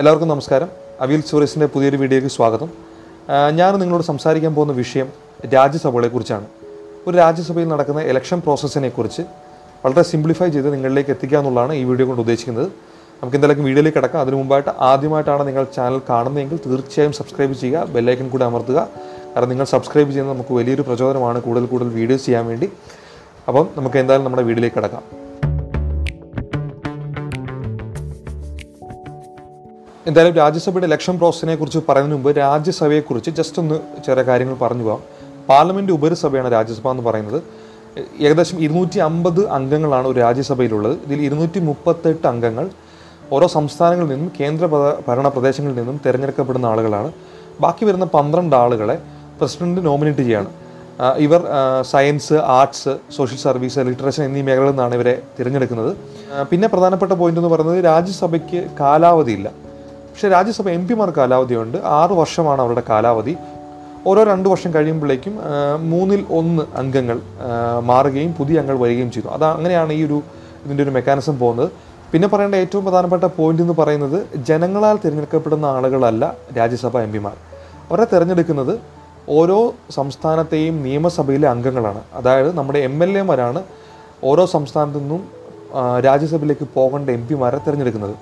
എല്ലാവർക്കും നമസ്കാരം. അവിൽ സ്റ്റോറീസിന്റെ പുതിയൊരു വീഡിയോയ്ക്ക് സ്വാഗതം. ഞാൻ നിങ്ങളോട് സംസാരിക്കാൻ പോകുന്ന വിഷയം രാജ്യസഭകളെക്കുറിച്ചാണ് ഒരു രാജ്യസഭയിൽ നടക്കുന്ന ഇലക്ഷൻ പ്രോസസ്സിനെ കുറിച്ച് വളരെ സിംപ്ലിഫൈ ചെയ്ത് നിങ്ങളിലേക്ക് എത്തിക്കുക എന്നുള്ളതാണ് ഈ വീഡിയോ കൊണ്ട് ഉദ്ദേശിക്കുന്നത്. നമുക്ക് എന്തായാലും വീഡിയോയിലേക്ക് കിടക്കാം. അതിനു മുമ്പായിട്ട് ആദ്യമായിട്ടാണ് നിങ്ങൾ ചാനൽ കാണുന്നതെങ്കിൽ തീർച്ചയായും സബ്സ്ക്രൈബ് ചെയ്യുക ബെല്ലൈക്കൻ കൂടി അമർത്തുക. കാരണം നിങ്ങൾ സബ്സ്ക്രൈബ് ചെയ്യുന്നത് നമുക്ക് വലിയൊരു പ്രചോദനമാണ് കൂടുതൽ കൂടുതൽ വീഡിയോസ് ചെയ്യാൻ വേണ്ടി. അപ്പം നമുക്ക് എന്തായാലും നമ്മുടെ വീഡിയോയിലേക്ക് കിടക്കാം. എന്തായാലും രാജ്യസഭയുടെ ഇലക്ഷൻ പ്രോസസ്സിനെ കുറിച്ച് പറയുന്നതിന് മുമ്പ് രാജ്യസഭയെക്കുറിച്ച് ജസ്റ്റ് ഒന്ന് ചെറിയ കാര്യങ്ങൾ പറഞ്ഞു പോകാം. പാർലമെന്റ് ഉപരിസഭയാണ് രാജ്യസഭ എന്ന് പറയുന്നത്. ഏകദേശം ഇരുന്നൂറ്റി അമ്പത് അംഗങ്ങളാണ് ഒരു രാജ്യസഭയിലുള്ളത്. ഇതിൽ ഇരുന്നൂറ്റി മുപ്പത്തെട്ട് അംഗങ്ങൾ ഓരോ സംസ്ഥാനങ്ങളിൽ നിന്നും കേന്ദ്ര ഭരണ പ്രദേശങ്ങളിൽ നിന്നും തിരഞ്ഞെടുക്കപ്പെടുന്ന ആളുകളാണ്. ബാക്കി വരുന്ന പന്ത്രണ്ട് ആളുകളെ പ്രസിഡന്റ് നോമിനേറ്റ് ചെയ്യാണ്. ഇവർ science arts social service literature എന്നീ മേഖലകളിൽ നിന്നാണ് ഇവരെ തിരഞ്ഞെടുക്കുന്നത്. പിന്നെ പ്രധാനപ്പെട്ട പോയിന്റ് എന്ന് പറയുന്നത് രാജ്യസഭയ്ക്ക് കാലാവധിയില്ല പക്ഷേ രാജ്യസഭ എം പിമാർ കാലാവധിയുണ്ട്. ആറ് വർഷമാണ് അവരുടെ കാലാവധി. ഓരോ രണ്ട് വർഷം കഴിയുമ്പോഴേക്കും മൂന്നിൽ ഒന്ന് അംഗങ്ങൾ മാറുകയും പുതിയ അംഗങ്ങൾ വരികയും ചെയ്തു. അത് അങ്ങനെയാണ് ഈ ഒരു ഇതിന്റെ ഒരു മെക്കാനിസം പോകുന്നത്. പിന്നെ പറയേണ്ട ഏറ്റവും പ്രധാനപ്പെട്ട പോയിന്റ് എന്ന് പറയുന്നത് ജനങ്ങളാൽ തിരഞ്ഞെടുക്കപ്പെടുന്ന ആളുകളല്ല രാജ്യസഭ എം പിമാർ. അവരെ തിരഞ്ഞെടുക്കുന്നത് ഓരോ സംസ്ഥാനത്തെയും നിയമസഭയിലെ അംഗങ്ങളാണ്. അതായത് നമ്മുടെ എം എൽ എമാരാണ് ഓരോ സംസ്ഥാനത്തു നിന്നും രാജ്യസഭയിലേക്ക് പോകേണ്ട എം പിമാരെ തിരഞ്ഞെടുക്കുന്നത്.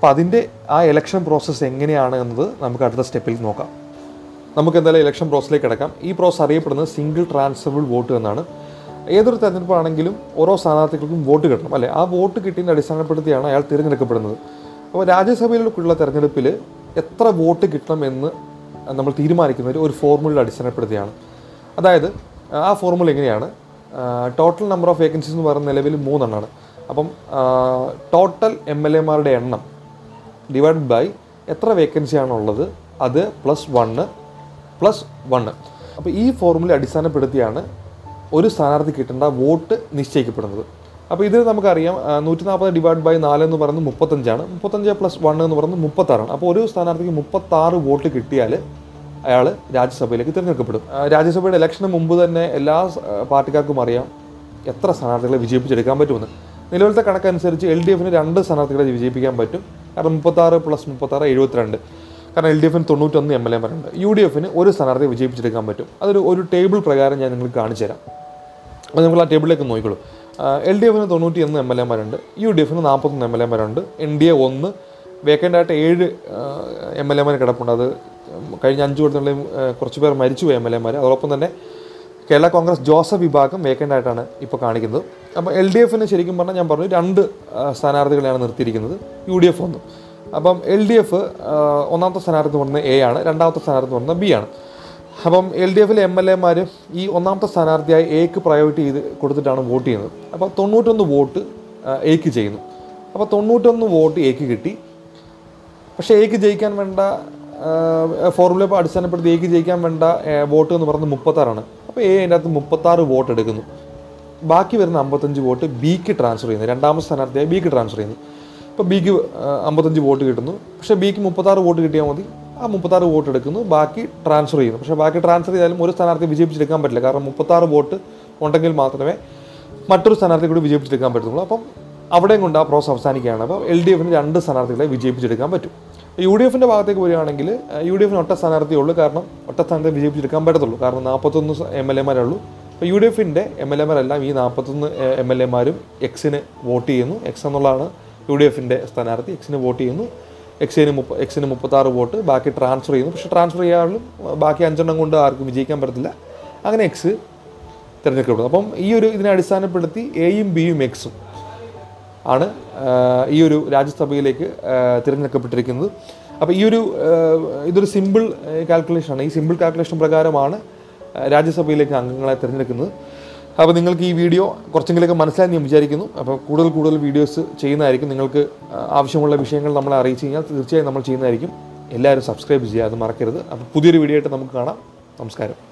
അപ്പം അതിന്റെ ആ ഇലക്ഷൻ പ്രോസസ്സ് എങ്ങനെയാണ് എന്നത് നമുക്ക് അടുത്ത സ്റ്റെപ്പിൽ നോക്കാം. നമുക്ക് എന്തായാലും ഇലക്ഷൻ പ്രോസസ്സിലേക്ക് കിടക്കാം. ഈ പ്രോസസ്സ് അറിയപ്പെടുന്നത് സിംഗിൾ ട്രാൻസ്ഫറബിൾ വോട്ട് എന്നാണ്. ഏതൊരു തെരഞ്ഞെടുപ്പാണെങ്കിലും ഓരോ സ്ഥാനാർത്ഥികൾക്കും വോട്ട് കിട്ടണം. അല്ലേ? ആ വോട്ട് കിട്ടിയതിന്റെ അടിസ്ഥാനപ്പെടുത്തിയാണ് അയാൾ തിരഞ്ഞെടുക്കപ്പെടുന്നത്. അപ്പോൾ രാജ്യസഭയിലേക്കുള്ള തെരഞ്ഞെടുപ്പിൽ എത്ര വോട്ട് കിട്ടണം എന്ന് നമ്മൾ തീരുമാനിക്കുന്നത് ഒരു ഫോർമുലയുടെ അടിസ്ഥാനപ്പെടുത്തിയാണ്. അതായത് ആ ഫോർമുല എങ്ങനെയാണ്? ടോട്ടൽ നമ്പർ ഓഫ് വേക്കൻസീസ് എന്ന് പറയുന്ന നിലവിൽ മൂന്നെണ്ണമാണ് അപ്പം ടോട്ടൽ എം എൽ എമാരുടെ എണ്ണം ഡിവൈഡ് ബൈ എത്ര വേക്കൻസി ഉള്ളത് അത് പ്ലസ് വണ്ണ് പ്ലസ് വണ്ണ് അപ്പോൾ ഈ ഫോർമുല അടിസ്ഥാനപ്പെടുത്തിയാണ് ഒരു സ്ഥാനാർത്ഥി കിട്ടേണ്ട വോട്ട് നിശ്ചയിക്കപ്പെടുന്നത്. അപ്പോൾ ഇതിൽ നമുക്കറിയാം നൂറ്റി നാൽപ്പത് ഡിവൈഡ് ബൈ നാല് എന്ന് പറയുന്നത് മുപ്പത്തഞ്ചാണ്. മുപ്പത്തഞ്ച് പ്ലസ് വൺ എന്ന് പറയുന്നത് മുപ്പത്താറാണ്. അപ്പോൾ ഒരു സ്ഥാനാർത്ഥിക്ക് മുപ്പത്താറ് വോട്ട് കിട്ടിയാൽ അയാൾ രാജ്യസഭയിലേക്ക് തിരഞ്ഞെടുക്കപ്പെടും. രാജ്യസഭയുടെ ഇലക്ഷന് മുമ്പ് തന്നെ എല്ലാ പാർട്ടിക്കാർക്കും അറിയാം എത്ര സ്ഥാനാർത്ഥികളെ വിജയിപ്പിച്ചെടുക്കാൻ പറ്റുമെന്ന്. നിലവിലത്തെ കണക്കനുസരിച്ച് എൽ ഡി എഫിന് രണ്ട് സ്ഥാനാർത്ഥികളെ വിജയിപ്പിക്കാൻ പറ്റും. കാരണം മുപ്പത്താറ് പ്ലസ് മുപ്പത്താറ് എഴുപത്തിരണ്ട്. കാരണം എൽ ഡി എഫിന് തൊണ്ണൂറ്റൊന്ന് എം എൽ എമാരുണ്ട് യു ഡി എഫിന് ഒരു സ്ഥാനാർത്ഥിയെ വിജയിപ്പിച്ചെടുക്കാൻ പറ്റും. അതൊരു ഒരു ടേബിൾ പ്രകാരം ഞാൻ നിങ്ങൾക്ക് കാണിച്ചു തരാം. അപ്പോൾ നിങ്ങൾ ആ ടേബിളിലേക്ക് നോക്കിക്കോളൂ. എൽ ഡി എഫിന് തൊണ്ണൂറ്റി ഒന്ന് എം എൽ എമാരുണ്ട് യു ഡി എഫിന് നാൽപ്പത്തൊന്ന് എം എൽ എമാരുണ്ട് എൻ ഡി എ ഒന്ന്. വേക്കന്റ് ആയിട്ട് ഏഴ് എം എൽ എമാർ കിടപ്പുണ്ട്. അത് കഴിഞ്ഞ അഞ്ച് കൊല്ലത്തിനുള്ളിൽ കുറച്ച് പേർ മരിച്ചുപോയി എം എൽ എമാർ അതോടൊപ്പം തന്നെ കേരള കോൺഗ്രസ് ജോസഫ് വിഭാഗം വേക്കന്റ് ആയിട്ടാണ് ഇപ്പോൾ കാണിക്കുന്നത്. അപ്പോൾ എൽ ഡി എഫിന് ശരിക്കും പറഞ്ഞാൽ ഞാൻ പറഞ്ഞു രണ്ട് സ്ഥാനാർത്ഥികളെയാണ് നിർത്തിയിരിക്കുന്നത്. യു ഡി എഫ് ഒന്നും. അപ്പം എൽ ഡി എഫ് ഒന്നാമത്തെ സ്ഥാനാർത്ഥി എന്ന് പറയുന്നത് എ ആണ് രണ്ടാമത്തെ സ്ഥാനാർത്ഥി എന്ന് പറയുന്നത് ബി ആണ്. അപ്പം എൽ ഡി എഫിലെ എം എൽ എമാർ ഈ ഒന്നാമത്തെ സ്ഥാനാർത്ഥിയായി എക്ക് പ്രയോറിറ്റി ചെയ്ത് കൊടുത്തിട്ടാണ് വോട്ട് ചെയ്യുന്നത്. അപ്പോൾ തൊണ്ണൂറ്റൊന്ന് വോട്ട് എക്ക് ചെയ്യുന്നു. അപ്പോൾ തൊണ്ണൂറ്റൊന്ന് വോട്ട് എക്ക് കിട്ടി. പക്ഷേ എക്ക് ജയിക്കാൻ വേണ്ട ഫോർമുല അടിസ്ഥാനപ്പെടുത്തി എക്ക് ജയിക്കാൻ വേണ്ട വോട്ട് എന്ന് പറയുന്നത് മുപ്പത്താറാണ്. അപ്പോൾ എ അതിന്റെ അകത്ത് മുപ്പത്താറ് വോട്ട് എടുക്കുന്നു. ബാക്കി വരുന്ന അമ്പത്തഞ്ച് വോട്ട് ബിക്ക് ട്രാൻസ്ഫർ ചെയ്യുന്നു. രണ്ടാമത്തെ സ്ഥാനാർത്ഥിയായി ബിക്ക് ട്രാൻസ്ഫർ ചെയ്യുന്നു. ഇപ്പോൾ ബിക്ക് അമ്പത്തഞ്ച് വോട്ട് കിട്ടുന്നു. പക്ഷേ ബിക്ക് മുപ്പത്താറ് വോട്ട് കിട്ടിയാൽ മതി. ആ മുപ്പത്താറ് വോട്ട് എടുക്കുന്നു. ബാക്കി ട്രാൻസ്ഫർ ചെയ്യുന്നു. പക്ഷേ ബാക്കി ട്രാൻസ്ഫർ ചെയ്താലും ഒരു സ്ഥാനാർത്ഥി വിജയിപ്പിച്ചെടുക്കാൻ പറ്റില്ല. കാരണം മുപ്പത്താറ് വോട്ട് ഉണ്ടെങ്കിൽ മാത്രമേ മറ്റൊരു സ്ഥാനാർത്ഥി കൂടി വിജയിപ്പിച്ചെടുക്കാൻ പറ്റുള്ളൂ അപ്പം അവിടെയും കൊണ്ട് ആ പ്രോസസ് അവസാനിക്കുകയാണ്. അപ്പോൾ എൽ ഡി എഫിന് രണ്ട് സ്ഥാനാർത്ഥികളെ വിജയിപ്പിച്ചെടുക്കാൻ പറ്റും. യു ഡി എഫിന്റെ ഭാഗത്തേക്ക് വരികയാണെങ്കിൽ യു ഡി എഫിന് ഒറ്റ സ്ഥാനാർത്ഥിയേ ഉള്ളൂ. കാരണം ഒറ്റ സ്ഥാനത്തെ വിജയിപ്പിച്ചെടുക്കാൻ പറ്റത്തുള്ളൂ. കാരണം നാൽപ്പത്തൊന്ന് എം എൽ എമാരേ ഉള്ളൂ. അപ്പോൾ യു ഡി എഫിന്റെ എം എൽ എമാരെല്ലാം ഈ നാൽപ്പത്തൊന്ന് എം എൽ എമാരും എക്സിന് വോട്ട് ചെയ്യുന്നു. എക്സ് എന്നുള്ളതാണ് യു ഡി എഫിന്റെ സ്ഥാനാർത്ഥി. എക്സിന് വോട്ട് ചെയ്യുന്നു. എക്സിന് മുപ്പ എക്സിന് മുപ്പത്താറ് വോട്ട്. ബാക്കി ട്രാൻസ്ഫർ ചെയ്യുന്നു. പക്ഷേ ട്രാൻസ്ഫർ ചെയ്യാനും ബാക്കി അഞ്ചെണ്ണം കൊണ്ട് ആർക്കും വിജയിക്കാൻ പറ്റത്തില്ല. അങ്ങനെ എക്സ് തിരഞ്ഞെടുക്കപ്പെടുന്നു. അപ്പം ഈ ഒരു ഇതിനെ അടിസ്ഥാനപ്പെടുത്തി എയും ബിയും എക്സും ആണ് ഈ ഒരു രാജ്യസഭയിലേക്ക് തിരഞ്ഞെടുക്കപ്പെട്ടിരിക്കുന്നത്. അപ്പോൾ ഈ ഒരു ഇതൊരു സിമ്പിൾ കാൽക്കുലേഷനാണ് ഈ സിമ്പിൾ കാൽക്കുലേഷൻ പ്രകാരമാണ് രാജ്യസഭയിലേക്ക് അംഗങ്ങളെ തിരഞ്ഞെടുക്കുന്നത്. അപ്പോൾ നിങ്ങൾക്ക് ഈ വീഡിയോ കുറച്ചെങ്കിലൊക്കെ മനസ്സിലായി ഞാൻ വിചാരിക്കുന്നു. അപ്പോൾ കൂടുതൽ കൂടുതൽ വീഡിയോസ് ചെയ്യുന്നതായിരിക്കും. നിങ്ങൾക്ക് ആവശ്യമുള്ള വിഷയങ്ങൾ നമ്മളെ അറിയിച്ചു കഴിഞ്ഞാൽ തീർച്ചയായും നമ്മൾ ചെയ്യുന്നതായിരിക്കും. എല്ലാവരും സബ്സ്ക്രൈബ് ചെയ്യുക അത് മറക്കരുത്. അപ്പോൾ പുതിയൊരു വീഡിയോ ആയിട്ട് നമുക്ക് കാണാം. നമസ്കാരം.